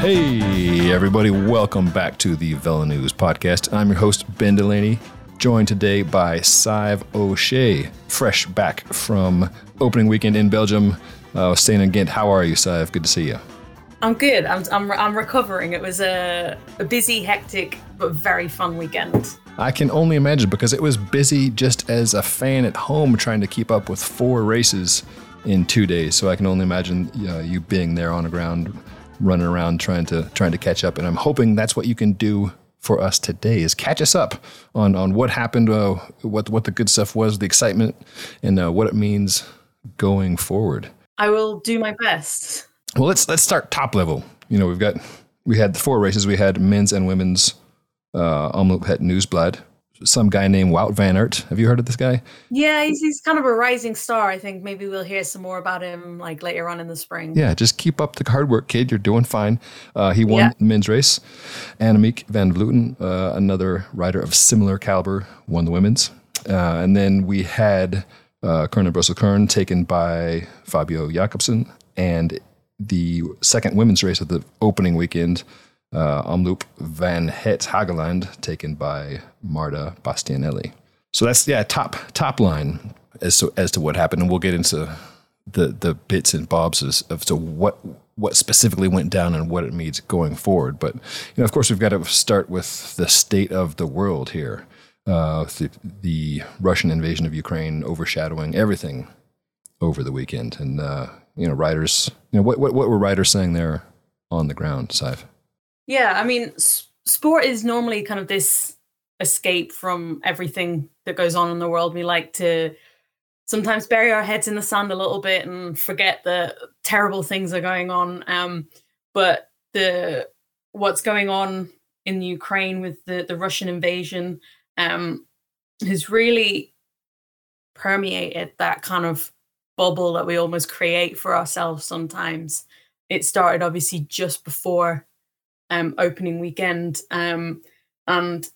Hey, everybody, welcome back to the VeloNews podcast. I'm your host, Ben Delaney, joined today by Sadhbh O'Shea, fresh back from opening weekend in Belgium, uh, staying in Ghent. How are you, Sadhbh? Good to see you. I'm good. I'm, I'm, I'm recovering. It was a, a busy, hectic, but very fun weekend. I can only imagine because it was busy just as a fan at home trying to keep up with four races in two days. So I can only imagine uh, you being there on the ground running around trying to trying to catch up. And I'm hoping that's what you can do for us today is catch us up on on what happened, uh, what what the good stuff was, the excitement, and uh, what it means going forward. I will do my best. Well, let's let's start top level. You know, we've got we had the four races. We had men's and women's uh, Omloop Het Nieuwsblad some guy named Wout van Aert. Have you heard of this guy? Yeah, he's, he's kind of a rising star. I think maybe we'll hear some more about him like later on in the spring. Yeah, just keep up the hard work, kid. You're doing fine. Uh, he won yeah. the men's race. Annemiek van Vleuten, uh, another rider of similar caliber, won the women's. Uh, and then we had uh, Kuurne Brussels Kuurne taken by Fabio Jakobsen. And the second women's race of the opening weekend uh, Omloop Van Het Hageland, taken by Marta Bastianelli. So that's yeah, top top line as to as to what happened, and we'll get into the the bits and bobs as, of to what what specifically went down and what it means going forward. But you know, of course, we've got to start with the state of the world here. Uh, the, the Russian invasion of Ukraine overshadowing everything over the weekend, and uh, you know, riders. You know, what what what were riders saying there on the ground, Sadhbh? Yeah, I mean, sport is normally kind of this escape from everything that goes on in the world. We like to sometimes bury our heads in the sand a little bit and forget that terrible things are going on. Um, but the what's going on in Ukraine with the the Russian invasion um, has really permeated that kind of bubble that we almost create for ourselves sometimes. It started obviously just before um, opening weekend. Um, and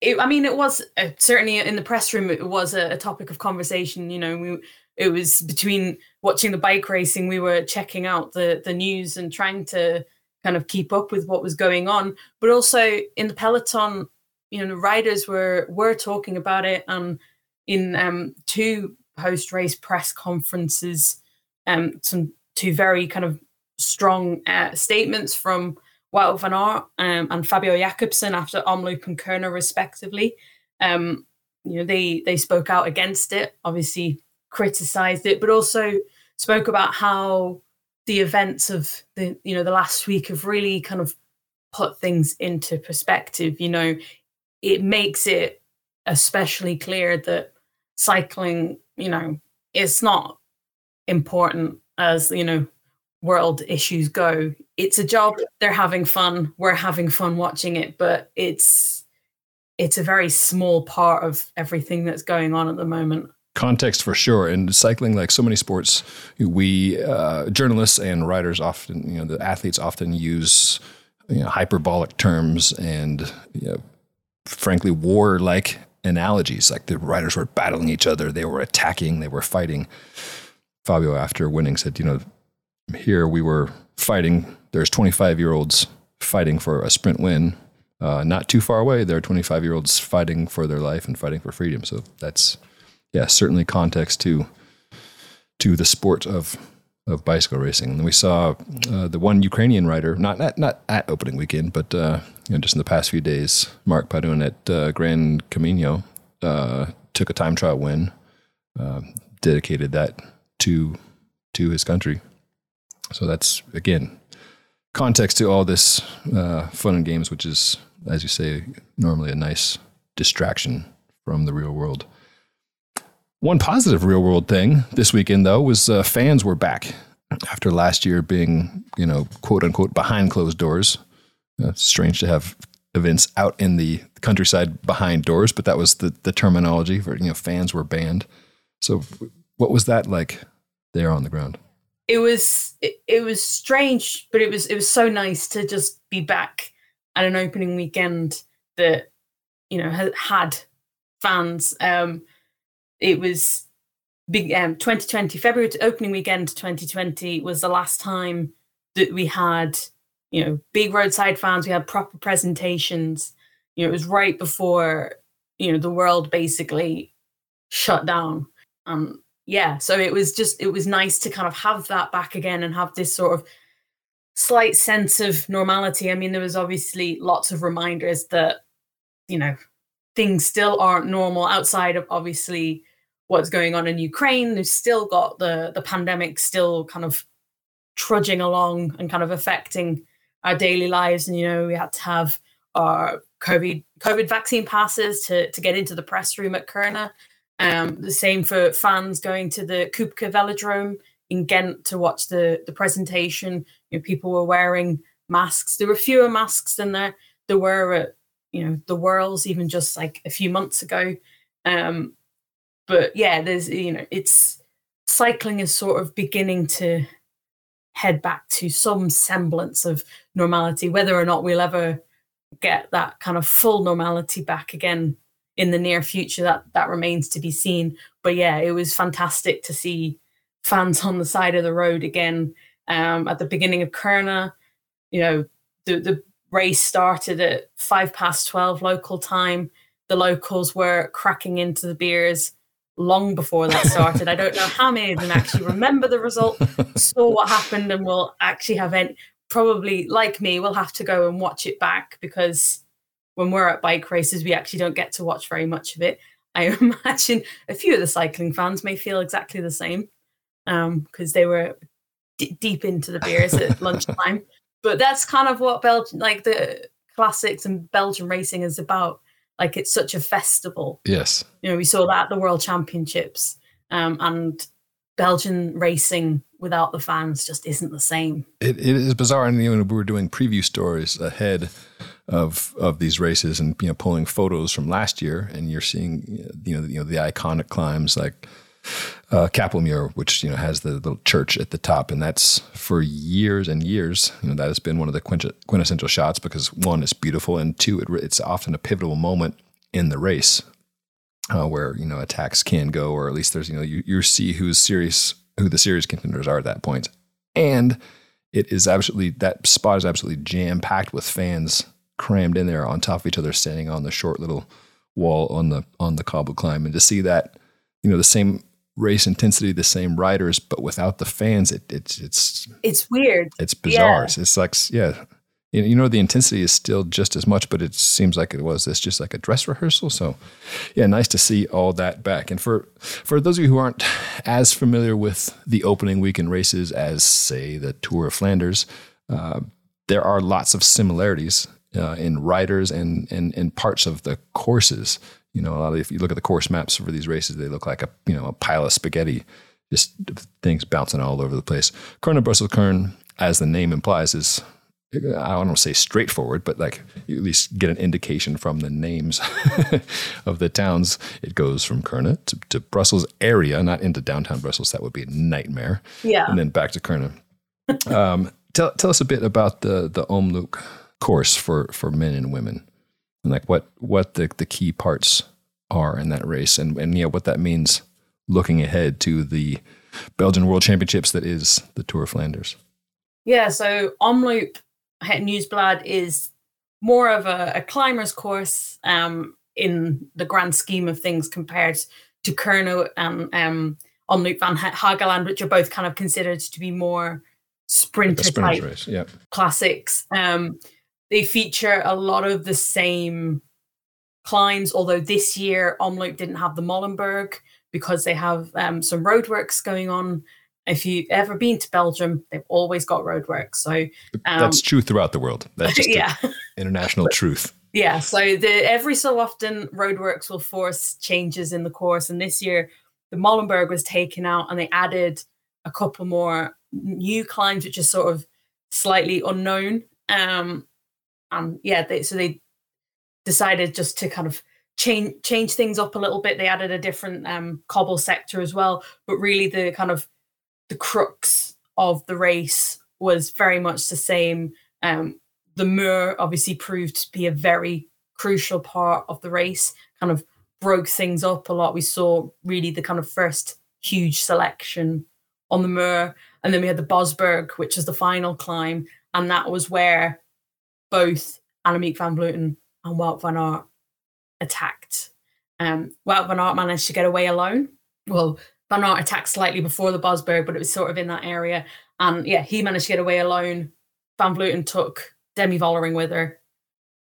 it, I mean, it was uh, certainly in the press room, it was a, a, topic of conversation. You know, we, it was between watching the bike racing, we were checking out the, the news and trying to kind of keep up with what was going on. But also in the peloton, you know, the riders were were talking about it. And in um, two post race press conferences, um, some two very kind of strong uh, statements from Wout van Aert um, and Fabio Jakobsen after Omloop and Kuurne, respectively. Um, you know, they they spoke out against it, obviously criticized it, but also spoke about how the events of the you know the last week have really kind of put things into perspective. You know, it makes it especially clear that cycling, you know, is not important as you know world issues go. It's a job. They're having fun. We're having fun watching it, but it's it's a very small part of everything that's going on at the moment. Context for sure, and cycling, like so many sports, we uh, journalists and writers often, you know, the athletes often use you know, hyperbolic terms and you know, frankly war-like analogies. Like the riders were battling each other, they were attacking, they were fighting. Fabio, after winning, said, you know, here we were fighting. There's 25 year olds fighting for a sprint win. Uh, not too far away, there are 25 year olds fighting for their life and fighting for freedom. So that's, yeah, certainly context to to the sport of of bicycle racing. And we saw uh, the one Ukrainian rider, not not, not at opening weekend, but uh, you know, just in the past few days, Mark Padun at uh, Gran Camiño uh, took a time trial win, uh, dedicated that to to his country. So that's again context to all this uh, fun and games, which is, as you say, normally a nice distraction from the real world. One positive real world thing this weekend, though, was uh, fans were back after last year being, you know, quote unquote, behind closed doors. Uh, strange to have events out in the countryside behind doors, but that was the, the terminology for, you know, fans were banned. So, what was that like there on the ground? It was it, it was strange, but it was it was so nice to just be back at an opening weekend that you know had, had fans. Um, it was big um 2020 February opening weekend 2020 was the last time that we had you know, big roadside fans. We had proper presentations. You know, it was right before you know the world basically shut down. Um, yeah, so it was just it was nice to kind of have that back again and have this sort of slight sense of normality. I mean, there was obviously lots of reminders that you know things still aren't normal outside of obviously what's going on in Ukraine. They've still got the the pandemic still kind of trudging along and kind of affecting our daily lives. And you know, we had to have our COVID COVID vaccine passes to to get into the press room at Kuurne. Um, the same for fans going to the Kuipke Velodrome in Ghent to watch the the presentation. You know, people were wearing masks. There were fewer masks than there there were at you know the Worlds even just like a few months ago. Um, but yeah, there's you know it's cycling is sort of beginning to head back to some semblance of normality. Whether or not we'll ever get that kind of full normality back again in the near future, that that remains to be seen. But yeah, it was fantastic to see fans on the side of the road again um, at the beginning of Kuurne. You know, the the race started at five past twelve local time. The locals were cracking into the beers long before that started. I don't know how many of them actually remember the result, saw what happened, and will actually have any. Probably like me, we'll have to go and watch it back because when we're at bike races, we actually don't get to watch very much of it. I imagine a few of the cycling fans may feel exactly the same because um, they were d- deep into the beers at lunchtime. But that's kind of what Belgium, like the classics and Belgian racing is about like it's such a festival. Yes. You know, we saw that at the World Championships, um, and Belgian racing without the fans just isn't the same. It, it is bizarre, and you know, we were doing preview stories ahead of of these races, and you know, pulling photos from last year, and you're seeing you know you know the iconic climbs like uh, Kapelmuur, which you know has the little church at the top, and that's for years and years. You know that has been one of the quintessential shots because one, it's beautiful, and two, it, it's often a pivotal moment in the race uh, where you know attacks can go, or at least there's you know you, you see who's serious, who the serious contenders are at that point, and it is absolutely that spot is absolutely jam packed with fans crammed in there on top of each other, standing on the short little wall on the on the cobble climb, and to see that you know the same race intensity, the same riders, but without the fans, it, it's it's it's weird. It's bizarre. Yeah. It's like yeah, you know the intensity is still just as much, but it seems like it was this just like a dress rehearsal. So yeah, nice to see all that back. And for for those of you who aren't as familiar with the opening weekend races as say the Tour of Flanders, uh, there are lots of similarities uh, in riders and, and and parts of the courses. You know, a lot of, if you look at the course maps for these races, they look like a you know a pile of spaghetti, just things bouncing all over the place. Kuurne Brussels Kuurne, as the name implies, is I don't want to say straightforward, but like you at least get an indication from the names of the towns. It goes from Kuurne to, to, Brussels area, not into downtown Brussels. That would be a nightmare. Yeah. And then back to Kuurne. um, tell, tell us a bit about the, the Omloop course for, for men and women and like what what the, the key parts are in that race and, and know what that means looking ahead to the Belgian World Championships that is the Tour of Flanders. Yeah, so Omloop Het Nieuwsblad is more of a, a climber's course um, in the grand scheme of things compared to Kuurne and um, Omloop van Hageland, which are both kind of considered to be more sprinter type race, yeah. classics. Um, they feature a lot of the same climbs, although this year Omloop didn't have the Molenberg because they have um, some roadworks going on. If you've ever been to Belgium, they've always got roadworks. So um, that's true throughout the world. That's just yeah. international truth. Yeah. So the every so often roadworks will force changes in the course, and this year the Molenberg was taken out, and they added a couple more new climbs, which is sort of slightly unknown. Um, and yeah, they, so they decided just to kind of change change things up a little bit. They added a different um, cobble sector as well, but really the kind of the crux of the race was very much the same. Um, the Muur obviously proved to be a very crucial part of the race. Kind of broke things up a lot. We saw really the kind of first huge selection on the Muur, and then we had the Bosberg, which is the final climb, and that was where both Annemiek van Vleuten and Wout van Aert attacked. Um, Wout van Aert managed to get away alone. Well, Van Aert attacked slightly before the Bosberg, but it was sort of in that area. And yeah, he managed to get away alone. Van Vleuten took Demi Vollering with her,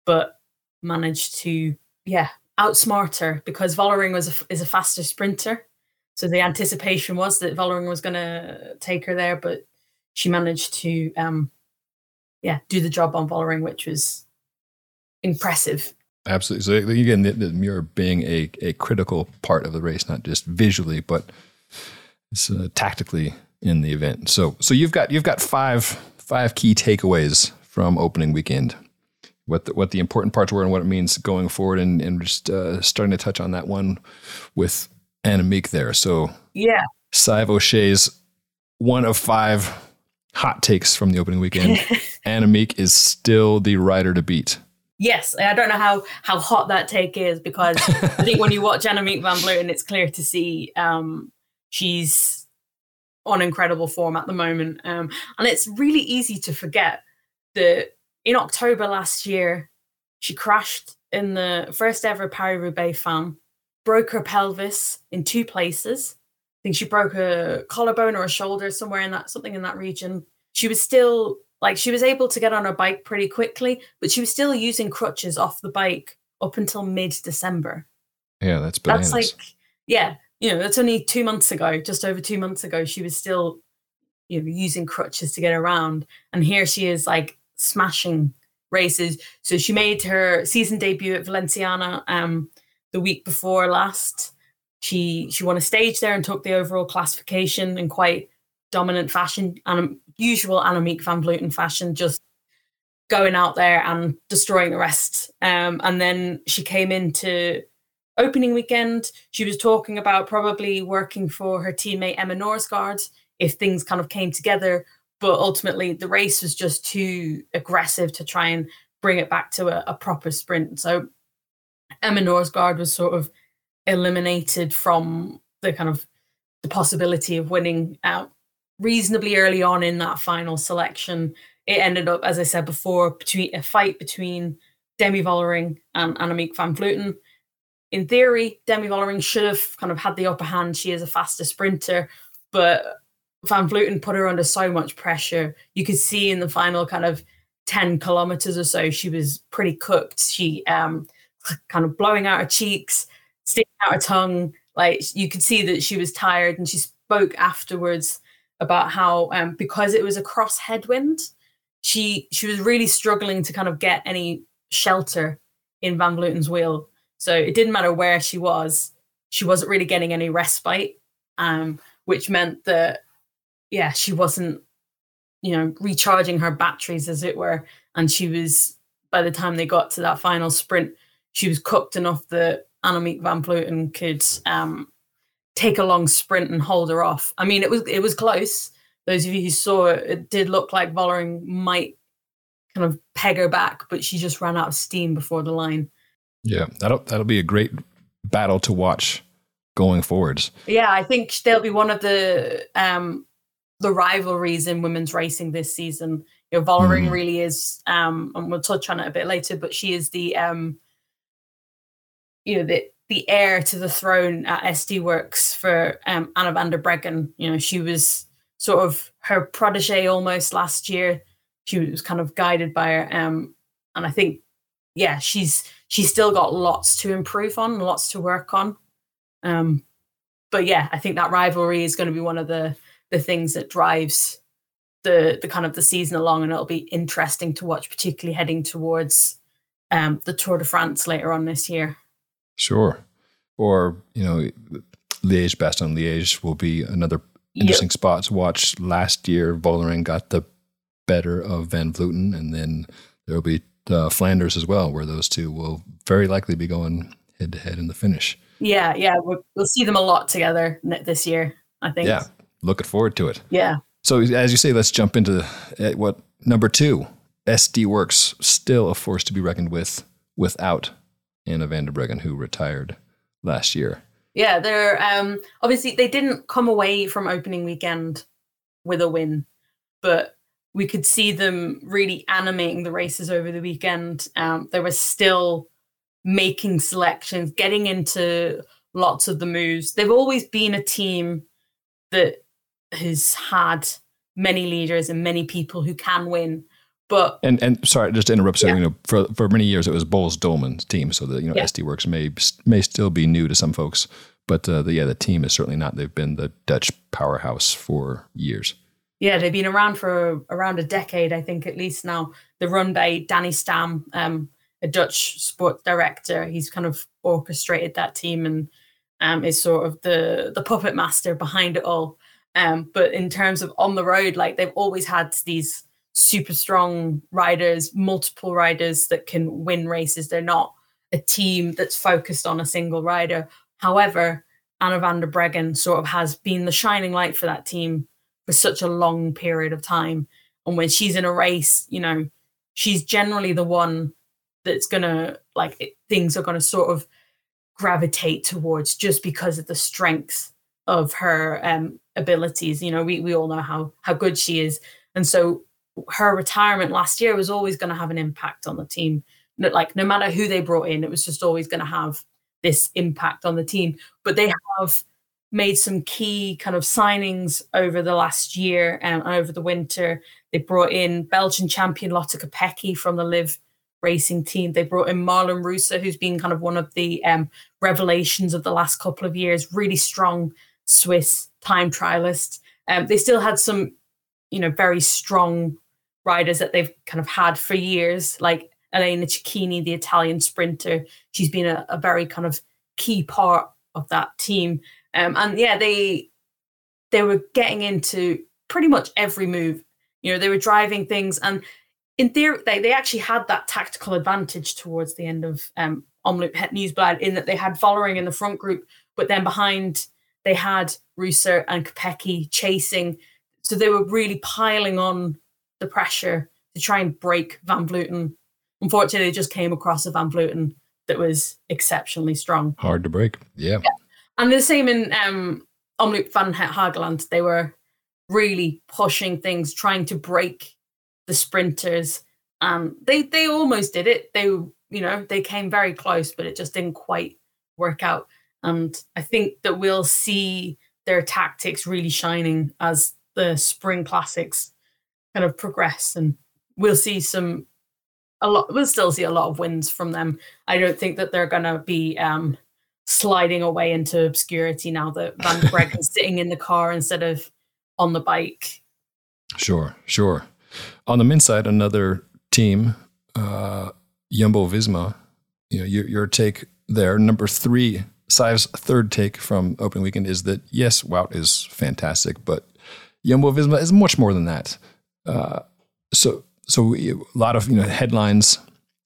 but managed to yeah outsmart her because Vollering was a, is a faster sprinter. So the anticipation was that Vollering was going to take her there, but she managed to um, yeah do the job on Vollering, which was impressive. Absolutely. So again, the, the Muur being a, a critical part of the race, not just visually, but it's uh, tactically in the event. So so you've got you've got five five key takeaways from opening weekend. What the, what the important parts were and what it means going forward, and, and just uh, starting to touch on that one with Annemiek there. So yeah, Sadhbh O'Shea's one of five hot takes from the opening weekend. Annemiek is still the rider to beat. Yes, I don't know how how hot that take is because I think when you watch Annemiek van Vleuten, it's clear to see um, she's on incredible form at the moment, um, and it's really easy to forget that in October last year she crashed in the first ever Paris Roubaix Femme, broke her pelvis in two places. I think she broke a collarbone or a shoulder somewhere in that something in that region. She was still like she was able to get on her bike pretty quickly, but she was still using crutches off the bike up until mid December. Yeah, that's bananas. That's like yeah, you know, that's only two months ago, just over two months ago. She was still, you know, using crutches to get around, and here she is like smashing races. So she made her season debut at Valenciana um, the week before last. She she won a stage there and took the overall classification in quite dominant fashion and usual Annemiek van Vleuten fashion, just going out there and destroying the rest. Um, and then she came into opening weekend. She was talking about probably working for her teammate Emma Norsgaard if things kind of came together. But ultimately, the race was just too aggressive to try and bring it back to a, a proper sprint. So Emma Norsgaard was sort of eliminated from the kind of the possibility of winning out reasonably early on in that final selection. It ended up, as I said before, between a fight between Demi Vollering and Annemiek van Vleuten. In theory, Demi Vollering should have kind of had the upper hand. She is a faster sprinter, but Van Vleuten put her under so much pressure. You could see in the final kind of 10 kilometers or so, she was pretty cooked. She um kind of blowing out her cheeks, sticking out her tongue. Like you could see that she was tired and she spoke afterwards about how um, because it was a cross headwind, she she was really struggling to kind of get any shelter in Van Vleuten's wheel. So it didn't matter where she was, she wasn't really getting any respite, um, which meant that yeah, she wasn't you know recharging her batteries as it were, and she was by the time they got to that final sprint, she was cooked enough that Annemiek van Vleuten could um, take a long sprint and hold her off. I mean, it was it was close. Those of you who saw it, it did look like Vollering might kind of peg her back, but she just ran out of steam before the line. Yeah, that'll that'll be a great battle to watch going forwards. Yeah, I think they'll be one of the um the rivalries in women's racing this season. You know, Vollering mm. really is, um, and we'll touch on it a bit later, but she is the um, you know, the the heir to the throne at SD Worx for um, Anna van der Breggen. You know, she was sort of her protege almost last year. She was kind of guided by her, um, and I think, yeah, she's she's still got lots to improve on, lots to work on. Um, but yeah, I think that rivalry is going to be one of the the things that drives the the kind of the season along, and it'll be interesting to watch, particularly heading towards um, the Tour de France later on this year. Sure. Or, you know, Liège Bastogne Liège will be another interesting yep. spot to watch. Last year, Vollering got the better of Van Vleuten, and then there will be uh, Flanders as well, where those two will very likely be going head to head in the finish. Yeah, yeah, we'll, we'll see them a lot together this year. I think. Yeah, looking forward to it. Yeah. So as you say, let's jump into uh, what number two. SD Worx, still a force to be reckoned with without Anna van der Breggen, who retired last year. Yeah, they're um, obviously they didn't come away from opening weekend with a win, but we could see them really animating the races over the weekend. Um, they were still making selections, getting into lots of the moves. They've always been a team that has had many leaders and many people who can win. But and and sorry, just to interrupt. So yeah. you know, for for many years it was Boels Dolmans team. So the you know yeah. SD Worx may may still be new to some folks, but uh, the yeah the team is certainly not. They've been the Dutch powerhouse for years. Yeah, they've been around for around a decade, I think, at least now. They're run by Danny Stam, um, a Dutch sports director. He's kind of orchestrated that team and um, is sort of the the puppet master behind it all. Um, but in terms of on the road, like they've always had these super strong riders, multiple riders that can win races. They're not a team that's focused on a single rider. However, Anna van der Breggen sort of has been the shining light for that team for such a long period of time. And when she's in a race, you know, she's generally the one that's gonna like it, things are gonna sort of gravitate towards just because of the strength of her um, abilities. You know, we we all know how how good she is, and so her retirement last year was always going to have an impact on the team. Like no matter who they brought in, it was just always going to have this impact on the team. But they have made some key kind of signings over the last year and over the winter. They brought in Belgian champion Lotte Kopecky from the Liv racing team. They brought in Marlon Reusser, who's been kind of one of the um, revelations of the last couple of years, really strong Swiss time trialist. Um, they still had some, you know, very strong riders that they've kind of had for years, like Elena Cecchini, the Italian sprinter. She's been a, a very kind of key part of that team. Um, and yeah, they they were getting into pretty much every move. You know, they were driving things, and in theory, they, they actually had that tactical advantage towards the end of um, Omloop Het Nieuwsblad in that they had Vollering in the front group, but then behind they had Reusser and Kopecky chasing. So they were really piling on the pressure to try and break Van Vleuten. Unfortunately, they just came across a Van Vleuten that was exceptionally strong. Hard to break. Yeah. yeah. And the same in um, Omloop van Hageland. They were really pushing things, trying to break the sprinters. Um, they they almost did it. They you know they came very close, but it just didn't quite work out. And I think that we'll see their tactics really shining as the spring classics kind of progress and we'll see some a lot we'll still see a lot of wins from them. I don't think that they're going to be um, sliding away into obscurity now that van Breck is sitting in the car instead of on the bike. Sure sure. On the men's side another team uh jumbo visma. You know your, your take there. Number three Sadhbh's third take from opening weekend is that yes wout is fantastic but Jumbo Visma is much more than that. Uh, so so we, a lot of you know headlines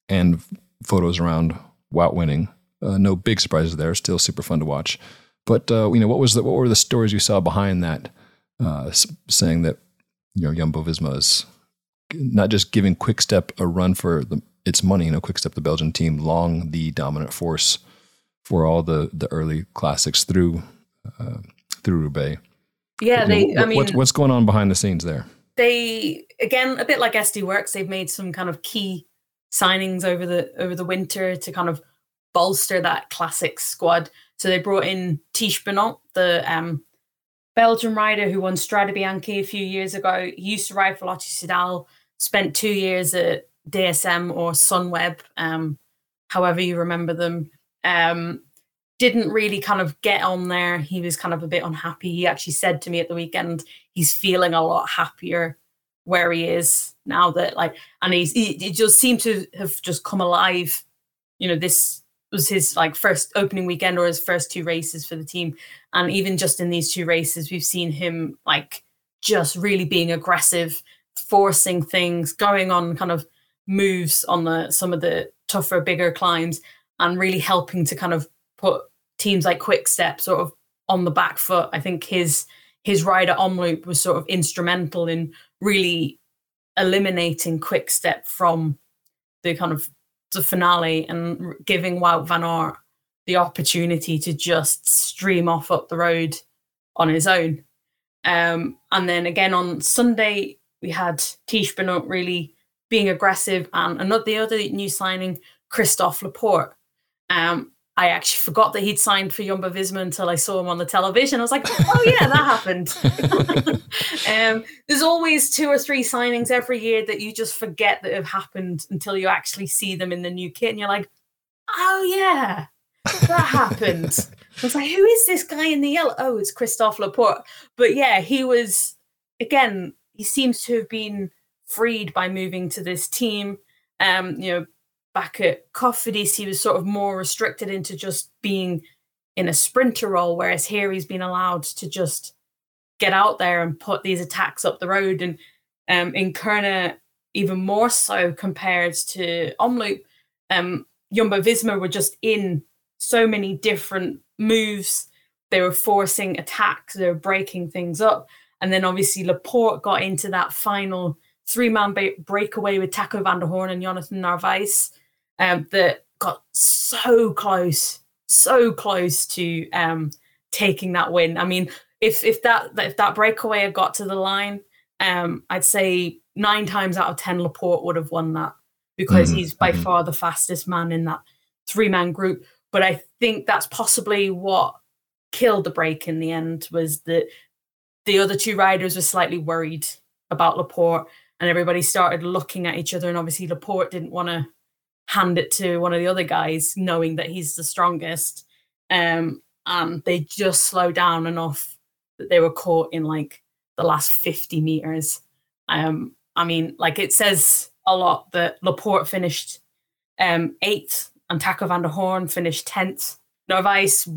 and photos around Wout winning. Uh, no big surprises there. Still super fun to watch. But uh, you know what was the, what were the stories you saw behind that, uh, saying that you know Jumbo Visma is not just giving Quickstep a run for the, its money. You know, Quickstep, the Belgian team, long the dominant force for all the the early classics through uh, through Roubaix. Yeah, they. Know, I mean, what's, what's going on behind the scenes there? they again a bit like SD Worx, they've made some kind of key signings over the over the winter to kind of bolster that classic squad. So they brought in Tiesj Benoot, the um, Belgian rider who won Strade Bianche a few years ago. He used to ride for Lotto Soudal, spent two years at DSM or Sunweb, um, however you remember them. Um, didn't really kind of get on there. He was kind of a bit unhappy. He actually said to me at the weekend he's feeling a lot happier where he is now that like and he's he, he just seemed to have just come alive. You know, this was his like first opening weekend or his first two races for the team. And even just in these two races, we've seen him like just really being aggressive, forcing things, going on kind of moves on the some of the tougher, bigger climbs, and really helping to kind of put teams like Quickstep sort of on the back foot. I think his his ride at Omloop was sort of instrumental in really eliminating Quickstep from the kind of the finale and giving Wout van Aert the opportunity to just stream off up the road on his own. Um, and then again on Sunday, we had Tiesj Benoot really being aggressive, and another the other new signing, Christophe Laporte. Um, I actually forgot that he'd signed for Jumbo Visma until I saw him on the television. I was like, oh yeah, that happened. um, there's always two or three signings every year that you just forget that have happened until you actually see them in the new kit, and you're like, oh yeah, that happened. I was like, who is this guy in the yellow? Oh, it's Christophe Laporte. But yeah, he was again. He seems to have been freed by moving to this team. Um, you know, back at Cofidis, he was sort of more restricted into just being in a sprinter role, whereas here he's been allowed to just get out there and put these attacks up the road. And um, in Kuurne, even more so compared to Omloop, um, Jumbo Visma were just in so many different moves. They were forcing attacks, they were breaking things up. And then obviously Laporte got into that final three man breakaway with Taco van der Hoorn and Jonathan Narvaez um, that got so close, so close to um, taking that win. I mean, if if that if that breakaway had got to the line, um, I'd say nine times out of ten Laporte would have won that because mm-hmm. he's by mm-hmm. far the fastest man in that three man group. But I think that's possibly what killed the break in the end was that the other two riders were slightly worried about Laporte and everybody started looking at each other. And obviously, Laporte didn't want to hand it to one of the other guys, knowing that he's the strongest. Um, and they just slowed down enough that they were caught in like the last 50 meters. Um, I mean, like it says a lot that Laporte finished um, eighth and Taco van der Hoorn finished 10th. Narvaez,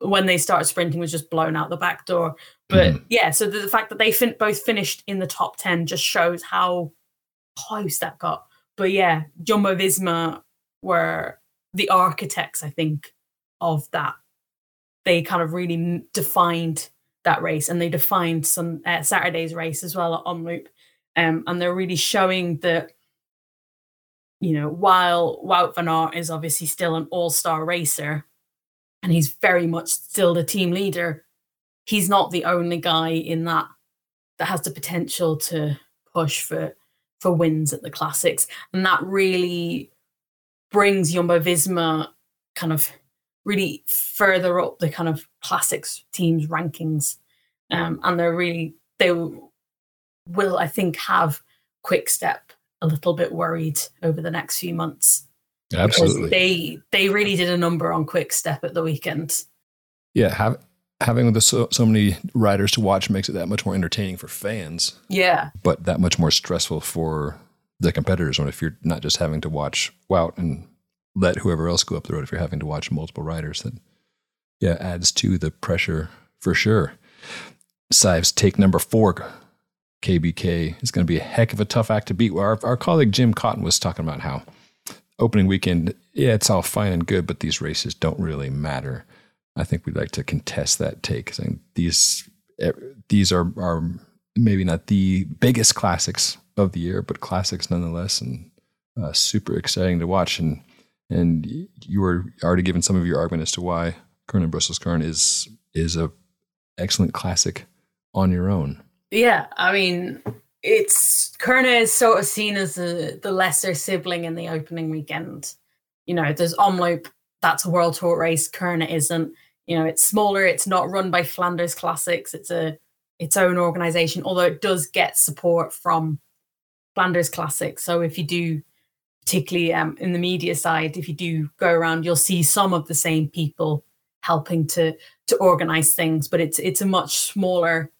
when they started sprinting, was just blown out the back door. But mm. yeah, so the, the, fact that they fin- both finished in the top 10 just shows how close that got. But yeah, Jumbo Visma were the architects, I think, of that. They kind of really defined that race and they defined some uh, Saturday's race as well at Omloop. Um, and they're really showing that, you know, while Wout van Aert is obviously still an all star racer and he's very much still the team leader, he's not the only guy in that that has the potential to push for for wins at the classics. And that really brings Jumbo Visma kind of really further up the kind of classics teams rankings. Um, and they're really they will I think have quick step a little bit worried over the next few months. Absolutely. They they really did a number on quick step at the weekend. Yeah have having the so, so many riders to watch makes it that much more entertaining for fans. Yeah. But that much more stressful for the competitors when if you're not just having to watch Wout and let whoever else go up the road if you're having to watch multiple riders that yeah adds to the pressure for sure. Sadhbh's take number four KBK is going to be a heck of a tough act to beat. Our, our colleague Jim Cotton was talking about how opening weekend, yeah, it's all fine and good, but these races don't really matter. I think we'd like to contest that take. Saying these eh, these are are maybe not the biggest classics of the year, but classics nonetheless, and uh, super exciting to watch. And and you were already given some of your argument as to why Kuurne Brussels Kuurne is is a excellent classic on your own. Yeah, I mean, it's Kuurne is sort of seen as a, the lesser sibling in the opening weekend. You know, there's Omloop, that's a world tour race. Kuurne isn't you know it's smaller it's not run by flanders classics it's a its own organization although it does get support from flanders classics. So if you do particularly um, in the media side if you do go around you'll see some of the same people helping to to organize things but it's it's a much smaller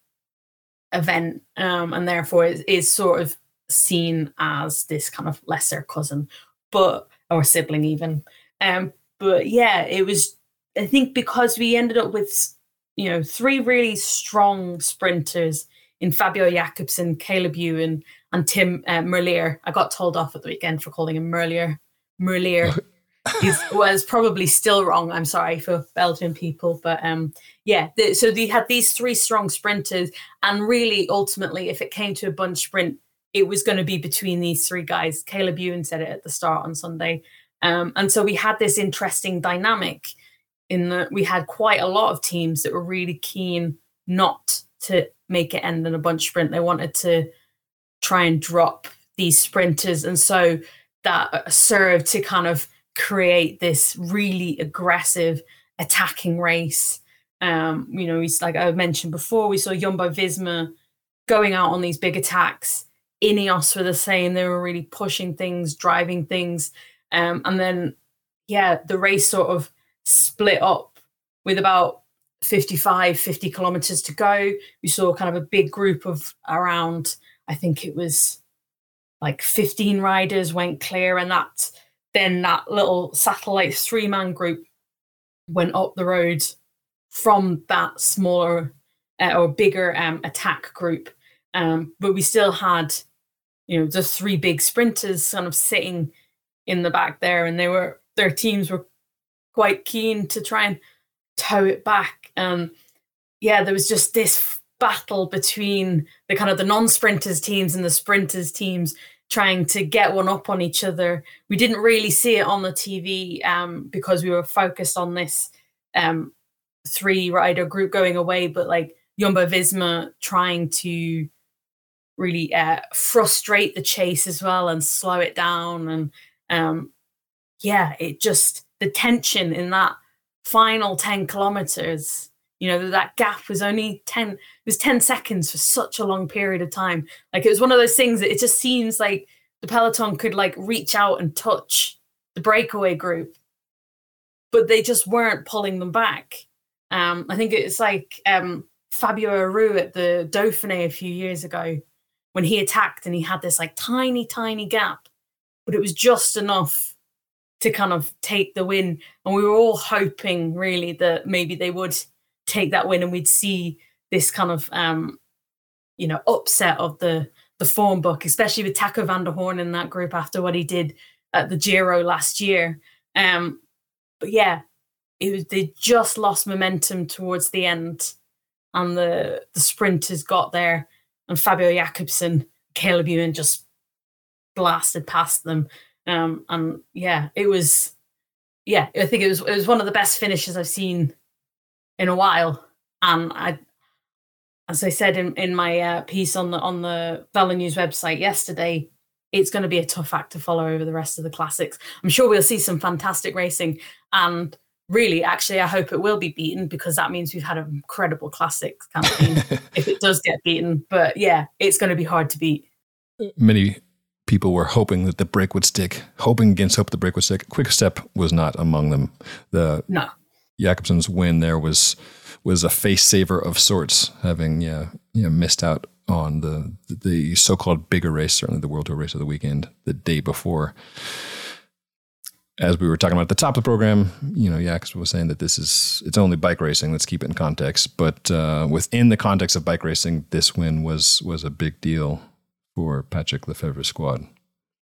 event um, and therefore it is sort of seen as this kind of lesser cousin but or sibling even. Um but yeah it was I think because we ended up with you know three really strong sprinters in Fabio Jakobsen, Caleb Ewan, and Tim uh, Merlier. I got told off at the weekend for calling him Merlier. Merlier was probably still wrong. I'm sorry for Belgian people, but um, yeah. The, so they had these three strong sprinters, and really, ultimately, if it came to a bunch sprint, it was going to be between these three guys. Caleb Ewan said it at the start on Sunday, um, and so we had this interesting dynamic in that we had quite a lot of teams that were really keen not to make it end in a bunch sprint. They wanted to try and drop these sprinters. And so that served to kind of create this really aggressive attacking race. Um, you know, he's like I mentioned before, we saw Jumbo Visma going out on these big attacks. Ineos were the same. They were really pushing things, driving things. Um, and then, yeah, the race sort of split up with about 55, 50 kilometers to go. We saw kind of a big group of around, I think it was like 15 riders went clear, and that then that little satellite three man group went up the road from that smaller uh, or bigger um, attack group. Um, but we still had, you know, the three big sprinters kind of sitting in the back there, and they were their teams were quite keen to try and tow it back. Um, yeah, there was just this battle between the kind of the non-sprinters teams and the sprinters teams trying to get one up on each other. We didn't really see it on the TV um, because we were focused on this um, three rider group going away, but like Jumbo Visma trying to really uh, frustrate the chase as well and slow it down. And um, yeah, it just the tension in that final 10 kilometers you know that gap was only 10 it was 10 seconds for such a long period of time. Like it was one of those things that it just seems like the peloton could like reach out and touch the breakaway group but they just weren't pulling them back. Um i think it's like um fabio aru at the dauphiné a few years ago when he attacked and he had this like tiny tiny gap but it was just enough to kind of take the win and we were all hoping really that maybe they would take that win and we'd see this kind of um, you know upset of the the form book, especially with Taco van der Hoorn in that group after what he did at the Giro last year. Um, but yeah, it was they just lost momentum towards the end, and the the sprinters got there, and Fabio Jakobsen, Caleb Ewan just blasted past them. Um, and yeah, it was yeah, I think it was it was one of the best finishes I've seen in a while. And I, as I said in, in my uh, piece on the on the VeloNews website yesterday, it's going to be a tough act to follow over the rest of the classics. I'm sure we'll see some fantastic racing, and really, actually, I hope it will be beaten because that means we've had an incredible classics campaign. if it does get beaten, but yeah, it's going to be hard to beat. Many people were hoping that the break would stick, hoping against hope the break would stick. Quick Step was not among them. The no Jakobsen's win there was was a face saver of sorts, having yeah, you know, missed out on the the so-called bigger race, certainly the World Tour race of the weekend, the day before. As we were talking about at the top of the program, you know, Jakobsen was saying that this is it's only bike racing. Let's keep it in context. But uh, within the context of bike racing, this win was was a big deal for Patrick Lefevere's squad.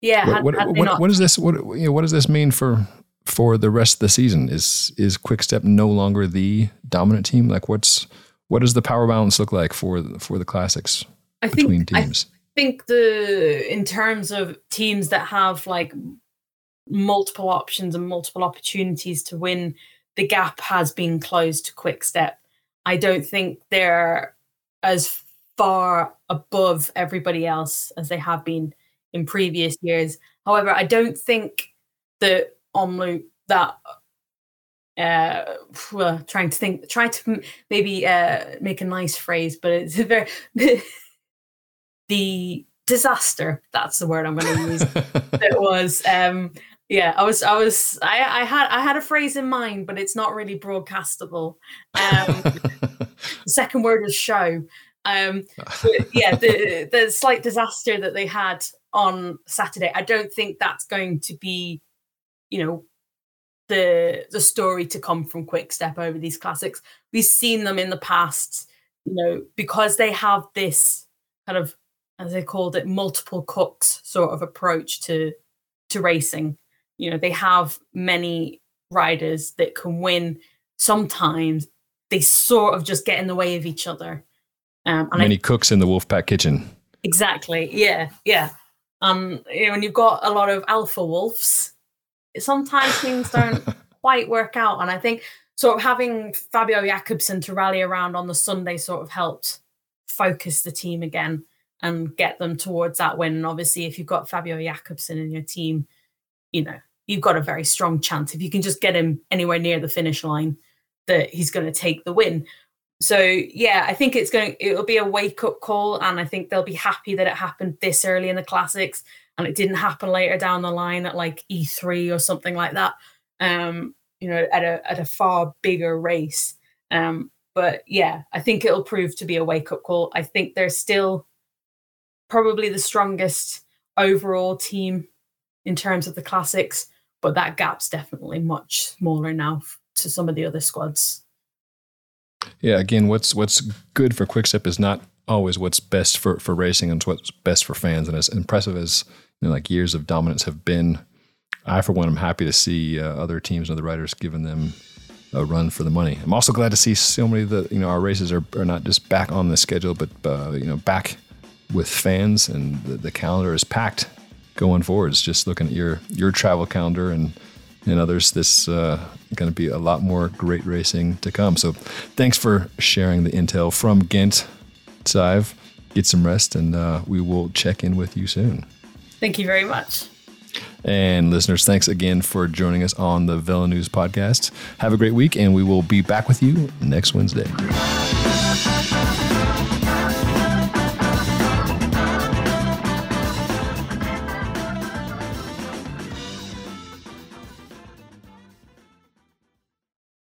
Yeah. What, what, what, what, does this what you know, what does this mean for for the rest of the season? Is is Quickstep no longer the dominant team? Like what's what does the power balance look like for for the classics I between think, teams? I think the in terms of teams that have like multiple options and multiple opportunities to win, the gap has been closed to Quickstep. I don't think they're as far above everybody else as they have been in previous years. However, I don't think that Omloop that uh well, trying to think try to maybe uh make a nice phrase but it's a very the disaster that's the word i'm going to use it was um yeah i was i was i i had i had a phrase in mind but it's not really broadcastable um the second word is show um yeah the the slight disaster that they had on saturday i don't think that's going to be you know the the story to come from quick step over these classics. We've seen them in the past you know because they have this kind of as they called it multiple cooks sort of approach to to racing. You know they have many riders that can win sometimes. They sort of just get in the way of each other um and many I, cooks in the wolfpack kitchen exactly yeah yeah um you know when you've got a lot of alpha wolves sometimes things don't quite work out. And I think sort of having Fabio Jakobsen to rally around on the Sunday sort of helped focus the team again. and get them towards that win. And obviously, if you've got Fabio Jakobsen in your team, you know, you've got a very strong chance. If you can just get him anywhere near the finish line, that he's going to take the win. So yeah, I think it's going. It'll be a wake up call, and I think they'll be happy that it happened this early in the classics, and it didn't happen later down the line at like E3 or something like that. Um, you know, at a at a far bigger race. Um, but yeah, I think it'll prove to be a wake up call. I think they're still probably the strongest overall team in terms of the classics, but that gap's definitely much smaller now to some of the other squads. Yeah, again, what's what's good for Quick-Step is not always what's best for for racing and what's best for fans. And as impressive as you know, like years of dominance have been, I for one am happy to see uh, other teams and other riders giving them a run for the money. I'm also glad to see so many of the you know our races are, are not just back on the schedule, but uh, you know back with fans, and the, the calendar is packed going forwards. Just looking at your your travel calendar and and others, this uh, going to be a lot more great racing to come. So, thanks for sharing the intel from Ghent, Sadhbh. Get some rest, and uh, we will check in with you soon. Thank you very much. And listeners, thanks again for joining us on the VeloNews podcast. Have a great week, and we will be back with you next Wednesday.